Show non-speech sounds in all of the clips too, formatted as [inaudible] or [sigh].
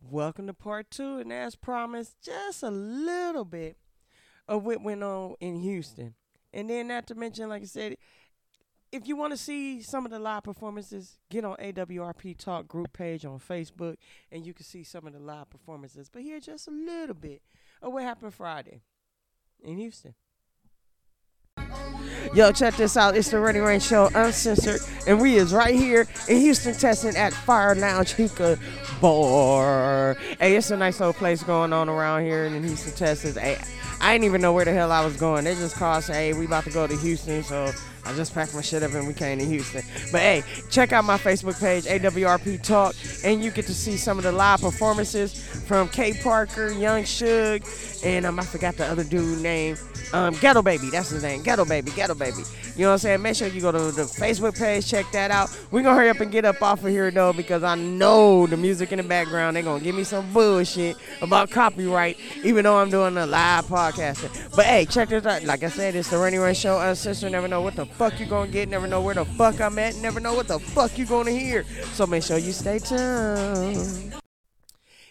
welcome to part two. And as promised, just a little bit of what went on in Houston. And then, not to mention, like I said, if you want to see some of the live performances, get on AWRP Talk group page on Facebook and you can see some of the live performances. But here, just a little bit of what happened Friday in Houston. Yo, check this out. It's the Rainy Rain Show, uncensored, and we is right here in Houston, Texas, at Fire Lounge Hookah Bar. Hey, it's a nice old place going on around here in Houston, Texas. Hey, I didn't even know where the hell I was going. They just called, hey, we about to go to Houston, so I just packed my shit up and we came to Houston. But hey, check out my Facebook page, AWRP Talk, and you get to see some of the live performances from K Parker, Young Shug, and um, I forgot the other dude name. Um, Ghetto Baby, that's his name. Ghetto Baby, Ghetto Baby. You know what I'm saying? Make sure you go to the Facebook page, check that out. We're gonna hurry up and get up off of here though, because I know the music in the background, they're gonna give me some bullshit about copyright, even though I'm doing a live podcasting. But hey, check this out. Like I said, it's the Rainy Rain Show. Uncensored, never know what the fuck you gonna get, never know where the fuck I'm at, never know what the fuck you're gonna hear. So make sure you stay tuned.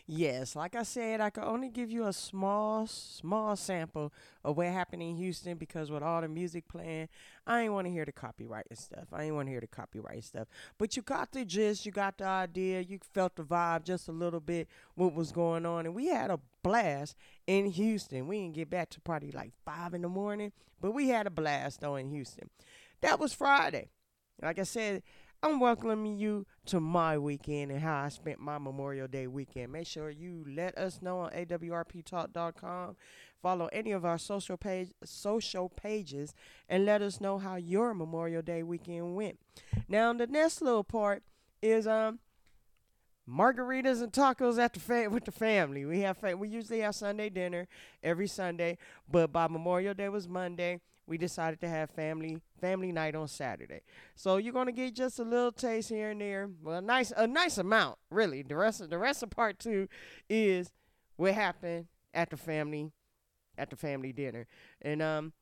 Yes, like I said, I could only give you a small, small sample of what happened in Houston because with all the music playing, I ain't want to hear the copyright and stuff. I ain't want to hear the copyright stuff. But you got the gist, you got the idea, you felt the vibe just a little bit, what was going on. And we had a blast in Houston. We didn't get back to party like 5 in the morning, but we had a blast though in Houston. That was Friday. Like I said, I'm welcoming you to my weekend and how I spent my Memorial Day weekend. Make sure you let us know on awrptalk.com. Follow any of our social page social pages and let us know how your Memorial Day weekend went. Now the next little part is um margaritas and tacos at the fa- with the family. We have fa- we usually have Sunday dinner every Sunday, but by Memorial Day was Monday we decided to have family family night on Saturday. So you're gonna get just a little taste here and there. Well, a nice a nice amount, really. The rest of the rest of part two is what happened at the family at the family dinner, and um,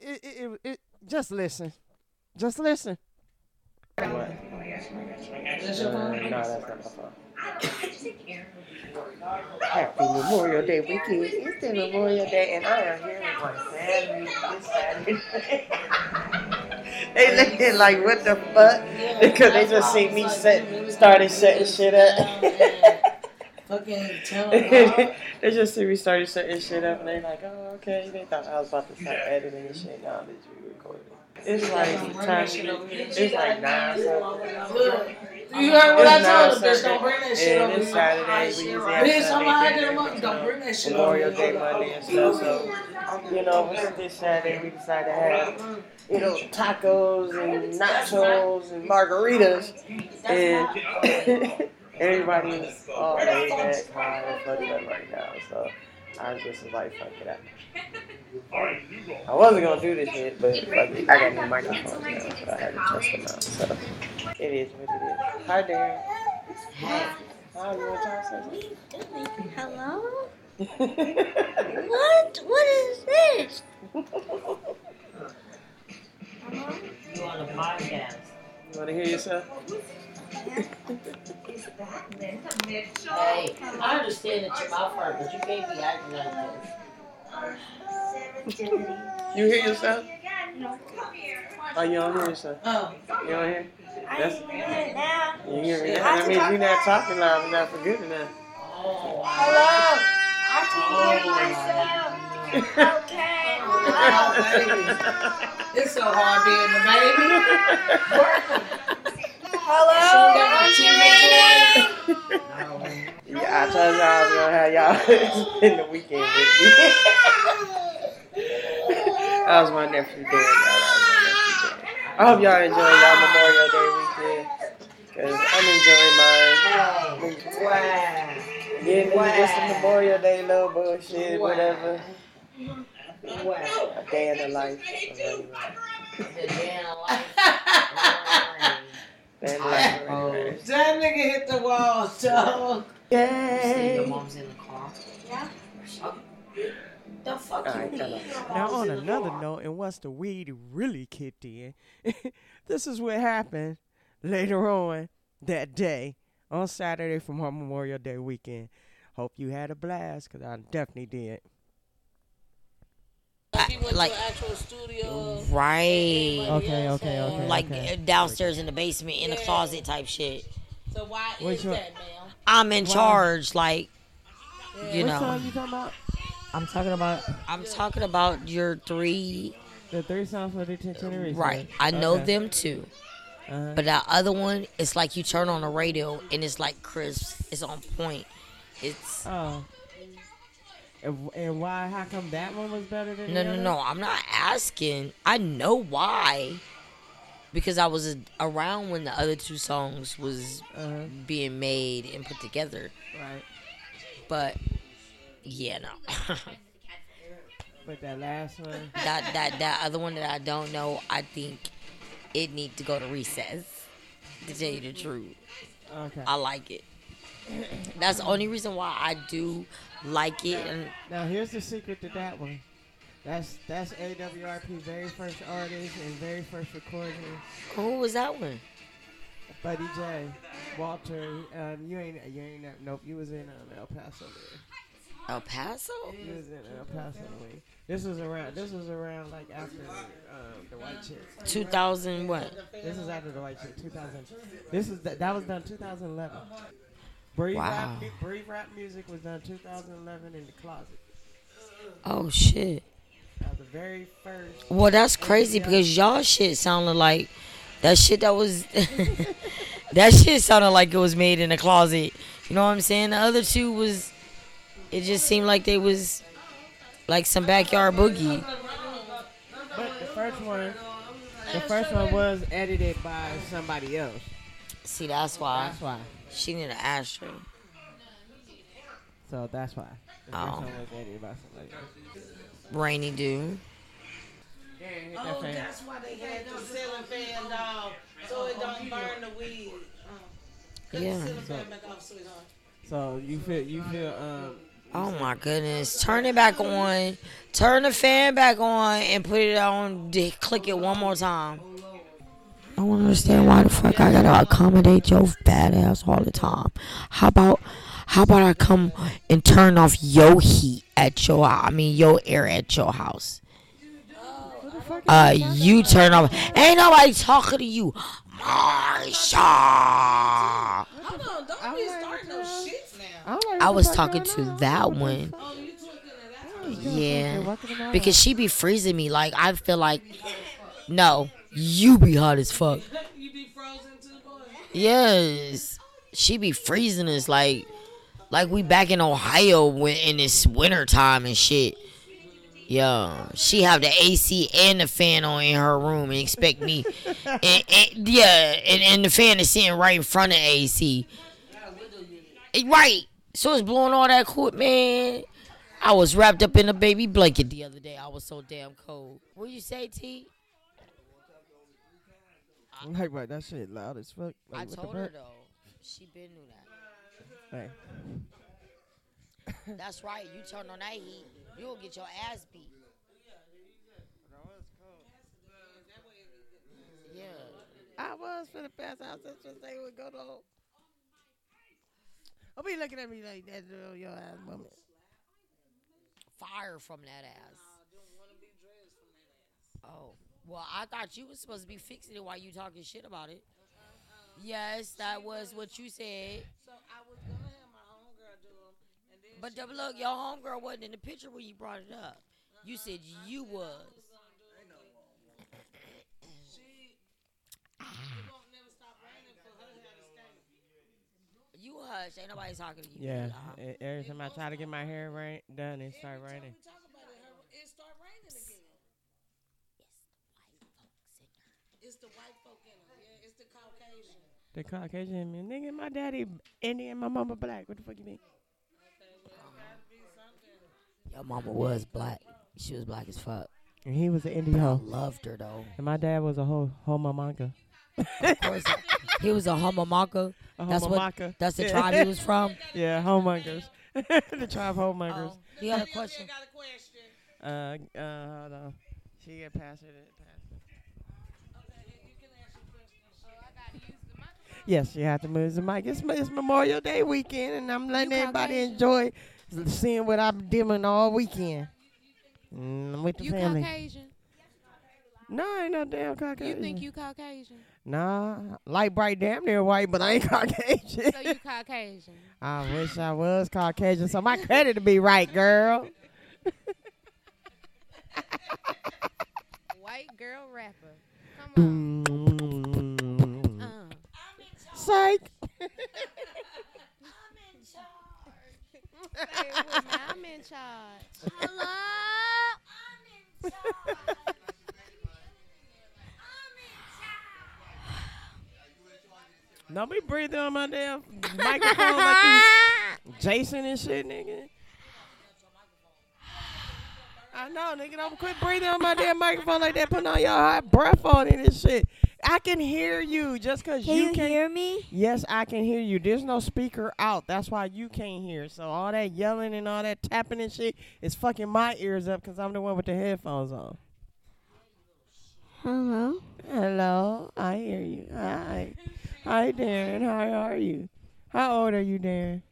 it it, it, it just listen, just listen. What? Uh, no, that's not my phone. Happy Memorial Day weekend. It's the Memorial Day, and I am here with my family this Saturday. [laughs] they looking like, what the fuck? Because they just see me set, started setting shit up. Fucking [laughs] tell they just see me started setting shit up, and they like, oh, okay. They thought I was about to start editing and shit. Now that you recording. It's like time. It's like nine something. You heard what It's I told nine him, bitch. Don't bring that shit and over it's here. Saturday. We Bitch, I'm Sunday gonna dinner, get him up. Don't bring that shit over Memorial here. Day Monday and stuff. So, you know, this Saturday we decided to have, you know, tacos and nachos and margaritas. And [laughs] everybody is all laid back, high and fucked up right now. So I just was like, fuck it up. I wasn't gonna do this shit, but fuck it. I got new microphones now, so I had to test them out. So it is what it is. Hi, Darren. Hi, you want to say something? Hello? [laughs] What? What is this? [laughs] You on a podcast. You want to hear yourself? Hey, I understand that your mouth hurt, but you can't be acting like this. You hear yourself? No. Oh, you don't hear yourself? Oh, You don't hear? I That's- can hear it now. You hear me? now? That means you're not talking loud enough for good enough. oh, Hello? I can hear oh, myself. Okay. [laughs] It's so hard being the [laughs] Hello? yeah, I told y'all I was gonna have y'all spend the weekend with me. that was my nephew Darren, y'all. That was my nephew Darren. I hope y'all enjoy y'all Memorial Day weekend. Cause I'm enjoying mine. Wow. Getting into just the Memorial Day little bullshit, whatever. Wow. A day in the life. of everyone. The damn life. Day in the life. Of everyone. Oh. That nigga hit the wall, dog. See, your mom's in the car. Yeah. The fuck Alright, you shut mean? Now, on another car? note, and once the weed really kicked in, [laughs] this is what happened later on that day on Saturday from my Memorial Day weekend. Hope you had a blast, cause I definitely did. Like, he like- actual studio. Right. Okay, okay, okay. Like okay. uh, downstairs in the basement, in the closet type shit. So why Which is one? that, ma'am? I'm in Wow. charge. Like, you what know, song you talking about? I'm talking about. I'm talking about your three. The three songs for the Centenary. Right. I know them too. Uh-huh. But that other one, it's like you turn on the radio and it's like crisp. It's on point. It's Oh. And, and why? How come that one was better than no, no, other? no. I'm not asking. I know why. Because I was around when the other two songs was Uh-huh. being made and put together. Right. But yeah, no. [laughs] But that last one. that that that other one that I don't know, I think it need to go to recess. To tell you the truth, Okay. I like it. That's the only reason why I do like it. And Now here's the secret to that one. That's that's AWRP very first artist and very first recording. who was that one? Buddy J, Walter. Um, you ain't you ain't nope. You was in um, El Paso. There. El Paso. You was in El Paso. This was around. This was around like after um, the White Chicks. 2000 what? This is after the White Chicks. 2000. This is that that was done 2011. Breathe Wow. rap, Breathe rap music was done 2011 in the closet. Oh shit. Was the very first. Well, that's crazy because [laughs] y'all shit sounded like that shit that was [laughs] that shit sounded like it was made in a closet. You know what I'm saying? The other two was it just seemed like they was like some backyard boogie. But the first one, the first one was edited by somebody else. See, that's why That's why. she need an ashtray. So that's why. The Oh. one was edited by somebody else. Rainy dude. Yeah, hit Oh, fan. that's why they had the ceiling fan dog, so it don't burn the weed. Uh, Yeah. the ceiling fan back off, sweetheart. So you feel you feel um Oh my goodness. Turn it back on. Turn the fan back on and put it on. Click it one more time. I don't understand why the fuck I gotta accommodate your fat ass all the time. How about how about I come and turn off your heat at your house I mean your air at your house. what the fuck? Uh you turn off ain't nobody talking to you. Marsha Hold on, don't be starting those shits now. I, don't know what I the was talking to that one. Oh, you took it fuck? Yeah. You're walking around. Because she be freezing me. Like I feel like no, you be hot as fuck. [laughs] You be frozen too, boy. Yes. She be freezing us like like we back in Ohio when in this winter time and shit. Yeah, she have the AC and the fan on in her room and expect me, [laughs] and, and- yeah, and, and the fan is sitting right in front of AC. Right, so it's blowing all that cool, man. I was wrapped up in a baby blanket the other day. I was so damn cold. What you say, T? Like, right, That shit loud as fuck. Like, I told her though. She been knew that. Hey. [laughs] That's right. You turn on that heat, you'll get your ass beat. Yeah. I was for the past house. That's just they would go to. I'll be looking at me like that, girl, your ass woman. Fire from that ass. Oh. Well, I thought you was supposed to be fixing it while you talking shit about it. Yes, that was what you said. So I was gonna have my own girl do them, and then But the- look, your homegirl wasn't in the picture when you brought it up. You said you was. she, it won't never stop for her to. You hush. Ain't nobody talking to you. Yeah. Uh-huh. Every time I try to get my hair rain, done, it start raining. We talk about it, her, it start raining again. It's the white folk in her. Yeah, it's the Caucasian. The man, nigga, my daddy Indian, my mama black. What the fuck you mean? Your mama was black. She was black as fuck. And he was an Indian I hoe. loved her though. And my dad was a ho homo manga. Of course, he was a homomonka. A That's what- That's the Yeah. tribe he was from. [laughs] Yeah, homongers. [laughs] the tribe homongers. Oh, you got a question? got a question. Uh, uh, hold on. She get past it. Pass it. Okay, you, you can ask your question. Yes, you have to move the mic. It's, it's Memorial Day weekend, and I'm letting everybody enjoy seeing what I'm doing all weekend. Mm, I'm with the You family. Caucasian? No, I ain't no damn Caucasian. You think you Caucasian? Nah, light bright damn near white, but I ain't [laughs] Caucasian. So you Caucasian? I wish I was Caucasian, so my credit to be right, girl. [laughs] White girl rapper. Come on. Psych. It with me. I'm in charge. Hello. I'm in charge. Don't be breathing on my damn microphone like you Jason and shit, nigga. I know, nigga. Don't quit breathing on my damn microphone like that. Putting all your hot breath on it and shit. I can hear you just because Can you, you can't. hear me? Yes, I can hear you. There's no speaker out. That's why you can't hear. So all that yelling and all that tapping and shit is fucking my ears up because I'm the one with the headphones on. Hello. Hello, I hear you. Hi, hi, Darren. How are you? How old are you, Darren?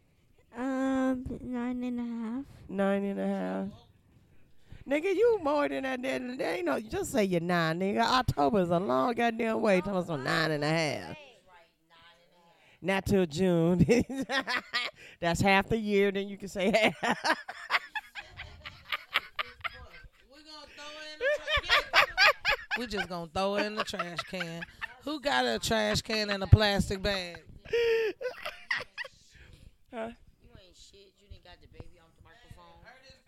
Um, nine and a half. Nine and a half. Nigga, you more than that. That ain't no. Just say you're nine, nigga. October's a long goddamn way. About some nine and a half. Not till June. [laughs] That's half the year. Then you can say [laughs] half. We're gonna throw it in the trash. We just gonna throw it in the trash can. Who got a trash can and a plastic bag? Huh? You ain't shit. You didn't got the baby off the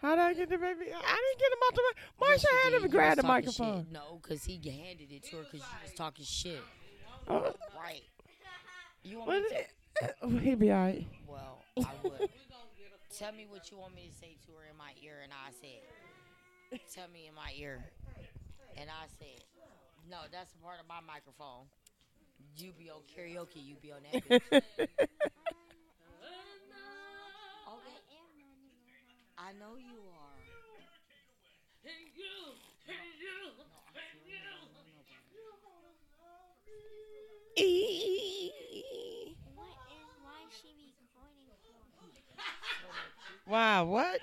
microphone. How'd I get the baby? I didn't get him out the. mic- Marsha Yes, had did. him grab the microphone. Shit. No, because he handed it to her because she was talking shit. Oh, Right. You want me to? it? [laughs] Oh, He be alright. Well, I would. Tell me what you want me to say to her in my ear, and I said. Tell me in my ear, and I said, no, that's a part of my microphone. You be on karaoke, you be on that. [laughs] I know you are. What is why she recording for? [laughs] Wow, what?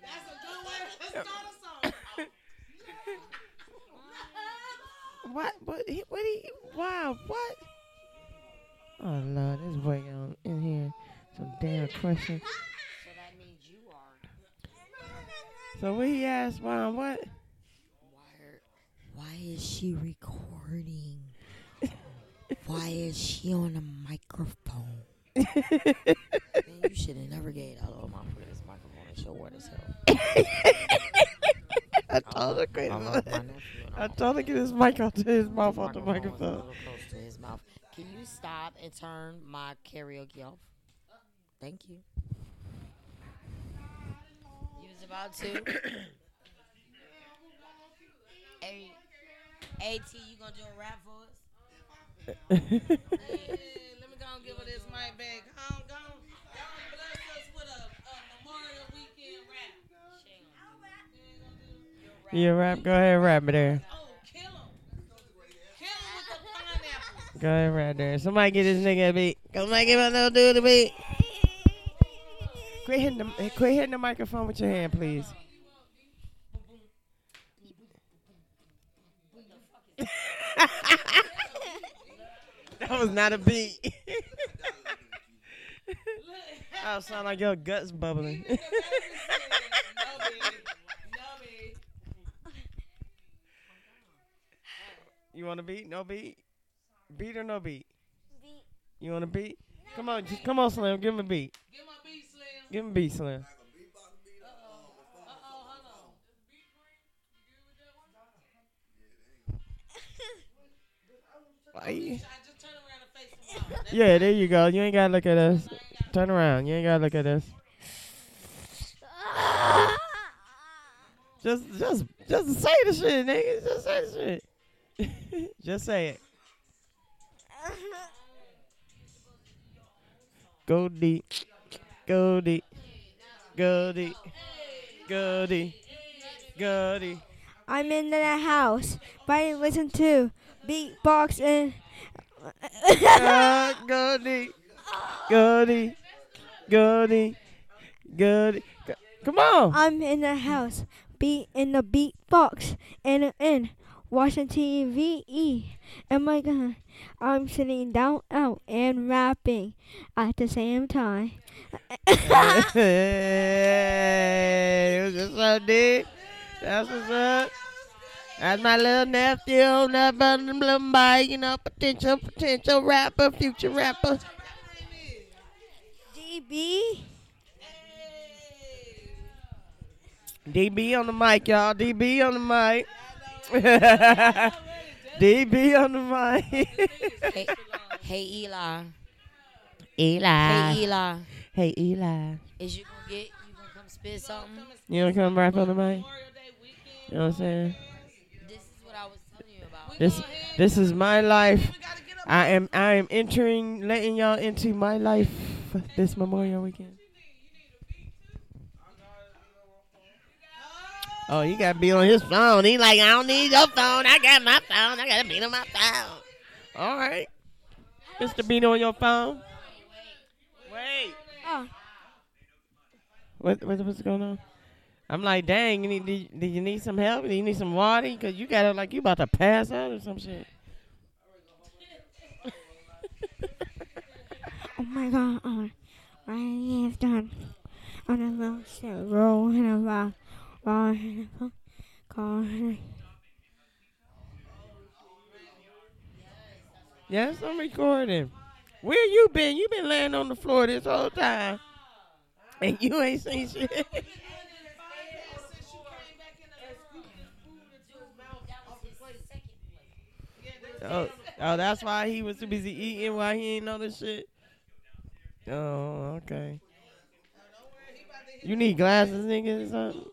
That's a good way to start a song. What? What? He, what? He, wow, what? Oh Lord, this boy on in here some damn questions. So that means you are. So what he asked, Mom, what? Why, are, why is she recording? Why is she on a microphone? Man, you should have never gave little mom for this microphone. It's your word as hell. [laughs] I told her, quit. I love my nephew. and I all. told her get his mic out to his mouth off the microphone. close to his mouth. Can you stop and turn my karaoke off? Thank you. You was about to. [coughs] hey, AT, you gonna do a rap for us? [laughs] Yeah, let me go and give her this mic back. Go on, go on. Go on, bless us with a, a Memorial Weekend rap. you rap? Go ahead, rap it there. Oh, kill him. Kill him with the pineapple. Go ahead, rap there. Somebody get this nigga a beat. Somebody give my little dude a beat. Quit hitting the quit hitting the microphone with your hand, please. [laughs] that was not a beat. [laughs] that sound like your guts bubbling. No, baby. No, baby. you want a beat? No beat? Beat or no beat? Beat. You want a beat? Come on, just come on, Slim. Give him a beat. Give my beat, Slim. Give him a beat, Slim. Uh-oh, hold on. Why? I [laughs] just turn around and face. [laughs] Yeah, there you go. You ain't gotta look at us. Turn around. You ain't gotta look at us. Just, just, just say the shit, nigga. Just say the shit. [laughs] just say it. Go deep. Go deep. Go deep. Go deep. Go deep. I'm in the house, but I listen to beatbox and Uh, Goldie. Goldie. Goldie. Goldie. Go- Come on. I'm in the house, beat in the beatbox, and in watching TV. Oh my god, I'm sitting down out and rapping at the same time. Hey, what's up, dude? That's what's up. That's my little nephew, that little Mike, you know, potential, potential rapper, future rapper. DB, DB on the mic, y'all. DB on the mic. [laughs] DB on the mic. Hey, hey Eli. Eli. Hey Eli. Hey, Eli. Is you gonna get you gonna come spit something? You want to come rap on the mic? Memorial Day weekend. You know what I'm saying? This is what I was telling you about. This, this is my life. We gotta get up. I am, I am entering, letting y'all into my life this Memorial Weekend. Oh, he got to be on his phone. He like, I don't need your phone. I got my phone. I got to be on my phone. All right. Mr. Bean on your phone. Wait. What, what what's going on? I'm like, dang, you need, do, you- do you need some help? Do you need some water? Because you got it like you about to pass out or some shit. [laughs] oh my god, oh, my is done. On a little shit, roll in a roll in a phone, call in a Yes, I'm recording. Where you been? You been laying on the floor this whole time. [laughs] And you ain't seen shit. Since you came back in the food into his mouth off the plate. Yeah, that's oh, oh, that's why he was too busy eating while he ain't know this shit. Oh, okay. You need glasses, nigga, or something?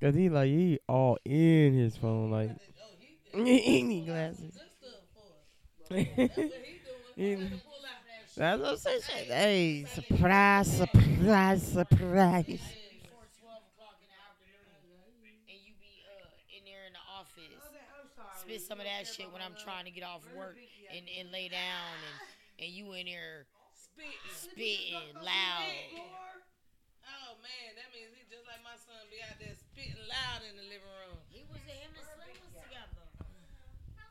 Cause he like he all in his phone, like [laughs] he need glasses. [laughs] He- That's what I'm saying. shit. Hey, surprise, surprise, surprise. before 12 o'clock in the afternoon and you be uh, in there in the office spit some of that shit when I'm trying to get off work and, and lay down and, and you in there spitting [laughs] loud. Oh man, that means he just like my son be out there spitting loud in the living room. He was him and Slim was together.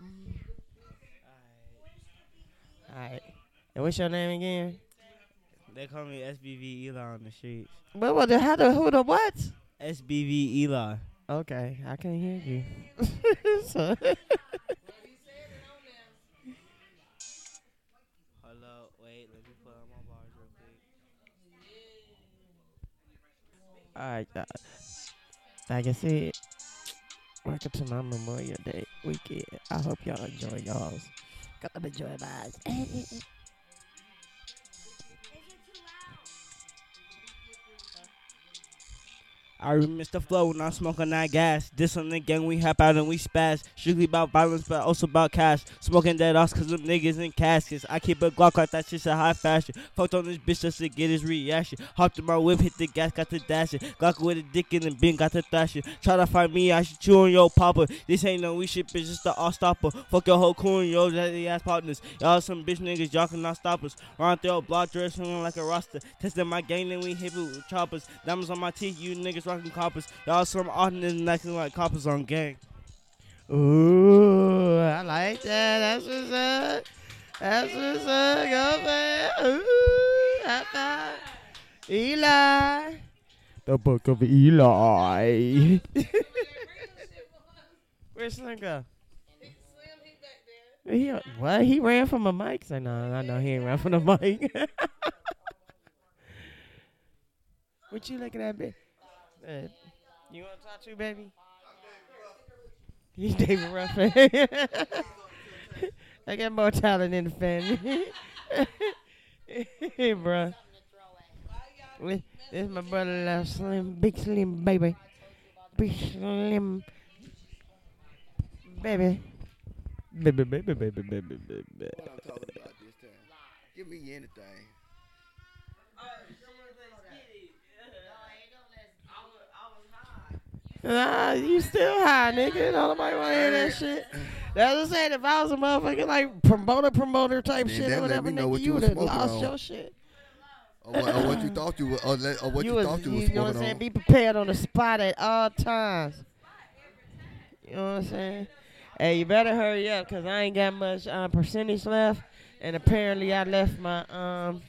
[laughs] All right. And what's your name again? They call me SBV Eli on the streets. What? What? The, how the? Who the what? SBV Eli. Okay, I can't hear you. [laughs] Hello, wait, let me put on my bars real quick. all right. Uh, like I said, welcome to my Memorial Day weekend. I hope y'all enjoy y'all's. Come enjoy mine. I remix the flow when I'm smoking that gas. This on the gang, we hop out and we spaz. Strictly about violence, but also about cash. Smoking that ass cause them niggas in caskets. I keep a Glock like that shit's a high fashion. Fucked on this bitch just to get his reaction. Hopped in my whip, hit the gas, got the dashing. Glock with a dick in and Ben got the thrashing. Try to find me, I should chew on your papa. This ain't no we shit, bitch, just the all stopper. Fuck your whole crew and your daddy ass partners. Y'all some bitch niggas, y'all cannot stop us. Run through a block dress, swinging like a roster. Testing my gang, then we hit it with choppers. Diamonds on my teeth, you niggas rocking coppers. Y'all some alternate acting like coppers on gang. Ooh, I like that. That's what's up. That's what's up. Go man. Ooh, high five. Eli. The book of Eli. [laughs] Where's Slim go? Slim, he back there. He, what? He ran from a mic? Say, no, I know he ain't ran from the mic. [laughs] what you looking at, baby? Uh, you want to talk to, baby? He's David Ruffin. [laughs] [laughs] I got more talent in the family. [laughs] hey, bro. This is my brother, Lil Slim, Big Slim, baby. Big Slim, baby. Baby, baby, baby, baby, baby. What I'm talking about this time. Give me anything. Nah, you still high, nigga. Don't nobody want to hear that shit. That's what I'm saying. If I was a motherfucking like promoter, promoter type shit or whatever, know nigga, what you you would have lost on. your shit. Or what, or what you thought you were, or, or what you, was, thought you was you know what I'm saying? on. Be prepared on the spot at all times. You know what I'm saying? Hey, you better hurry up because I ain't got much uh, percentage left, and apparently I left my um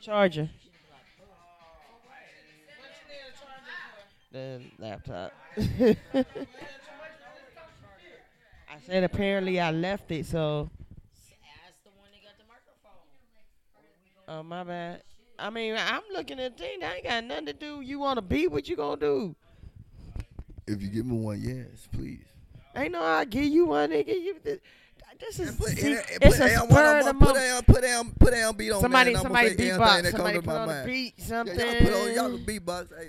charger. The laptop. [laughs] I said apparently I left it, so Ask the one that got the microphone. oh my bad. I mean, I'm looking at things. I ain't got nothing to do. You want to beat? What you gonna do? If you give me one, yes, please. Ain't no I give you one nigga. You this, this is put, see, and, and it's put a down spur of the them, put moment. down, put down, put down beat on Somebody, and somebody I'm gonna say beatbox. Somebody put on mind. beat. Yeah, Something. y'all put on y'all the beatbox. Hey,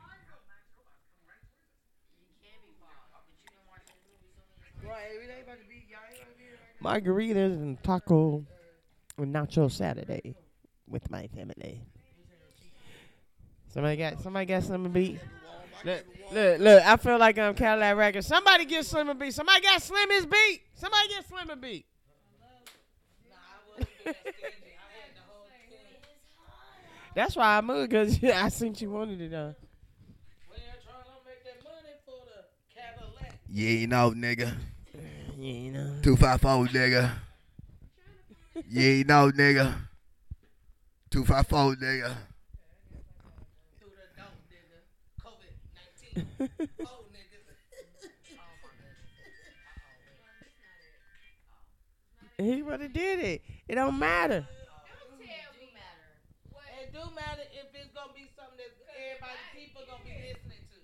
Margaritas and taco and nacho Saturday with my family. Somebody got somebody got Slim and beat. Look, look, look! I feel like I'm Cadillac Records. Somebody get Slim and beat. Somebody got Slim his beat. Somebody get Slim and beat. [laughs] That's why I moved because [laughs] I seen you wanted it done. Yeah, you know, nigga. Yeah, you know. Two five four, nigga. Yeah, you ain't know, nigga. Two five four, nigga. [laughs] He would have did it. It don't matter. It do matter if it's gonna be something that everybody, people gonna be listening to.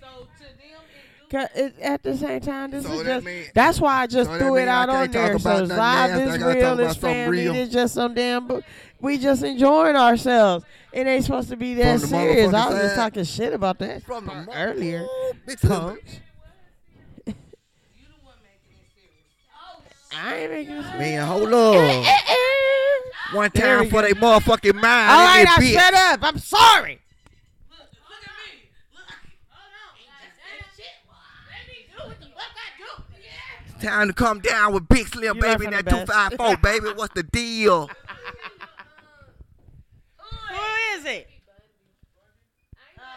So to them, it do 'Cause it, at the same time, this So is that just. mean- that's why I just so threw it out on there. So it's live. This real, this family. real. It's just some damn. bo- We just enjoying ourselves. It ain't supposed to be that serious. I was just talking shit about that From the earlier. Ooh, bitch, [laughs] I ain't making this. Man, hold up. [laughs] One time for they motherfucking mind. All right, in I this bitch. shut up. I'm sorry. Look at me. Look. Hold on. Let me do what the fuck I do. Yeah. Time to come down with Big Slim, You baby, and that the best. 254, baby. What's the deal? [laughs] Who is it?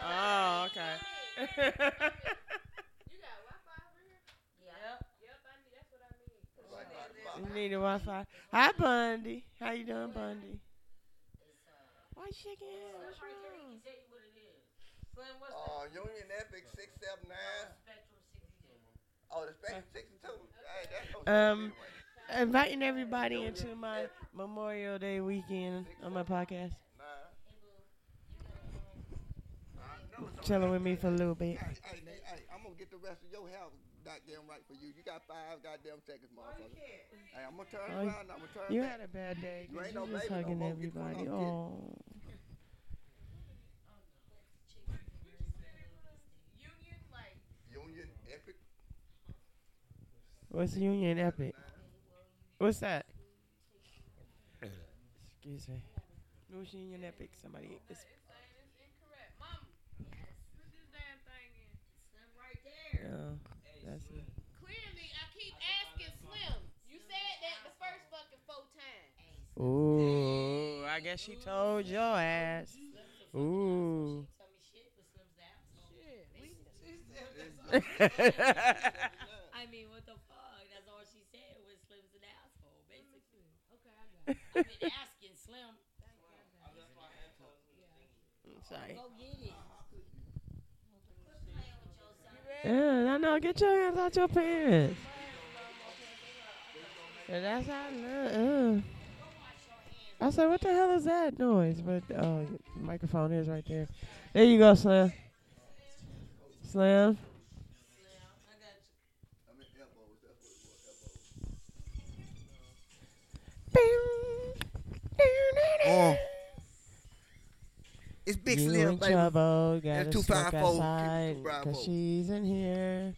Oh, okay. [laughs] You need a Wi-Fi. Hi, Bundy. How you doing, Bundy? Why you shaking your head? What's wrong? Slim, what's Uh, Union Epic 679. Oh, the Spectrum 62. Um, inviting everybody into my Memorial Day weekend on my podcast. Chilling with me for a little bit. Hey, hey, hey, I'm gonna get the rest of your house goddamn right for you. You got five goddamn seconds, motherfucker. Hey, I'm gonna turn Oh, around. I'm gonna turn You back. had a bad day. You You no just baby no hugging more. Get the fuck everybody. Oh. Union Epic. What's the Union Epic? What's that? Excuse me. What's Union Epic? Somebody. It's, oh, that's it. Clearly, I keep asking Slim. You said that the first fucking four times. Ooh, I guess she told your ass. Ooh. [laughs] I mean, what the fuck? That's all she said was Slim's an asshole, basically. Okay, I got it. I've been [laughs] asking Slim. Sorry. Get it. Yeah, I know. Get your hands out your pants. That's how I. Uh. I said, what the hell is that noise? But the microphone is right there. There you go, Slim. Slim. Oh. It's Big you Slim, in baby. trouble, gotta It's smoke 254, outside, cause she's in here.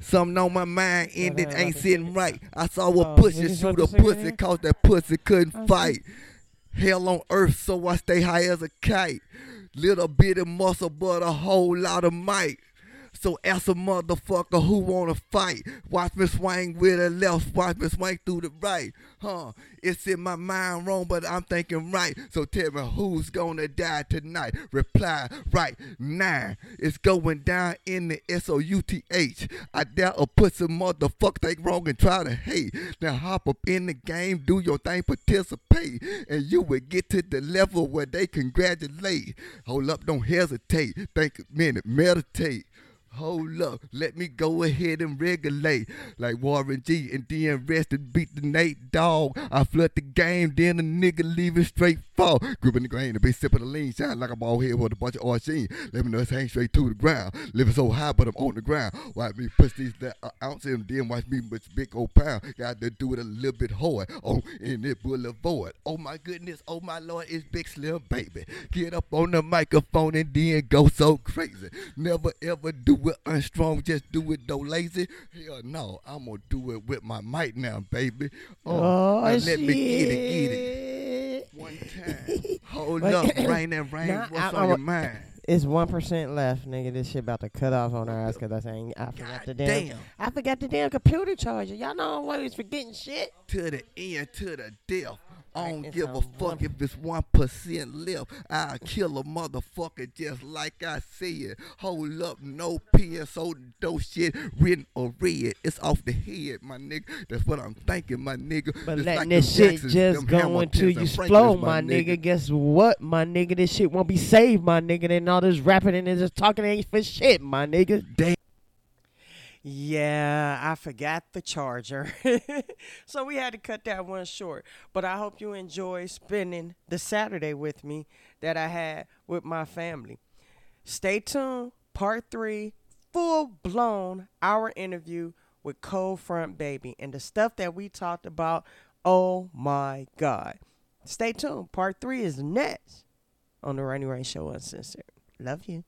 Something on my mind Yeah, and it that ain't sitting right. I saw a Oh, pussy shoot a pussy cause that pussy couldn't Okay. fight. Hell on earth, so I stay high as a kite. Little bit of muscle, but a whole lot of might. So ask a motherfucker who wanna fight. Watch me swing with the left, watch me swing through the right. Huh? It's in my mind wrong, but I'm thinking right. So tell me who's gonna die tonight? Reply right now. It's going down in the S O U T H. I dare a pussy motherfucker think wrong and try to hate. Now hop up in the game, do your thing, participate, and you will get to the level where they congratulate. Hold up, don't hesitate. Think a minute, meditate. Hold up, let me go ahead and regulate like Warren G and then rest and beat the Nate Dogg. I flood the game, then the nigga leave it straight fall. Gripping the grain, the big sipping the lean, shine like a ball head with a bunch of. Let me know it's hang straight to the ground. Living so high, but I'm on the ground. Watch me push these that uh, ounces and then watch me push big old pound. Got to do it a little bit hard Oh, in it boulevard. Oh my goodness, oh my lord, it's Big Slim, baby. Get up on the microphone and then go so crazy. Never ever do it unstrong, just do it though lazy. Hell no, I'm gonna do it with my mic now, baby. Oh, shit. let me get it, get it. One time. [laughs] Hold up, [laughs] rain and rain. Nah, What's I- on I- your mind? It's one percent left, nigga. This shit about to cut off on our ass because I saying I forgot the damn, Damn. I forgot the damn computer charger. Y'all know I'm always forgetting shit. to the end, to the death. I don't It's give a fuck if it's one percent left. I'll kill a motherfucker just like I said. Hold up, no pen, so no shit written or read. It's off the head, my nigga. That's what I'm thinking, my nigga. But Just letting like this shit Jacksons, just go until you and flow, Franklins, my nigga. Guess what, my nigga? This shit won't be saved, my nigga. Then all this rapping and this talking ain't for shit, my nigga. Damn. Yeah, I forgot the charger. [laughs] so we had to cut that one short. But I hope you enjoy spending the Saturday with me that I had with my family. Stay tuned. Part three, full blown our interview with Cold Front Baby and the stuff that we talked about. Oh my God. Stay tuned. Part three is next on the Rainy Rain Show Uncensored. Love you.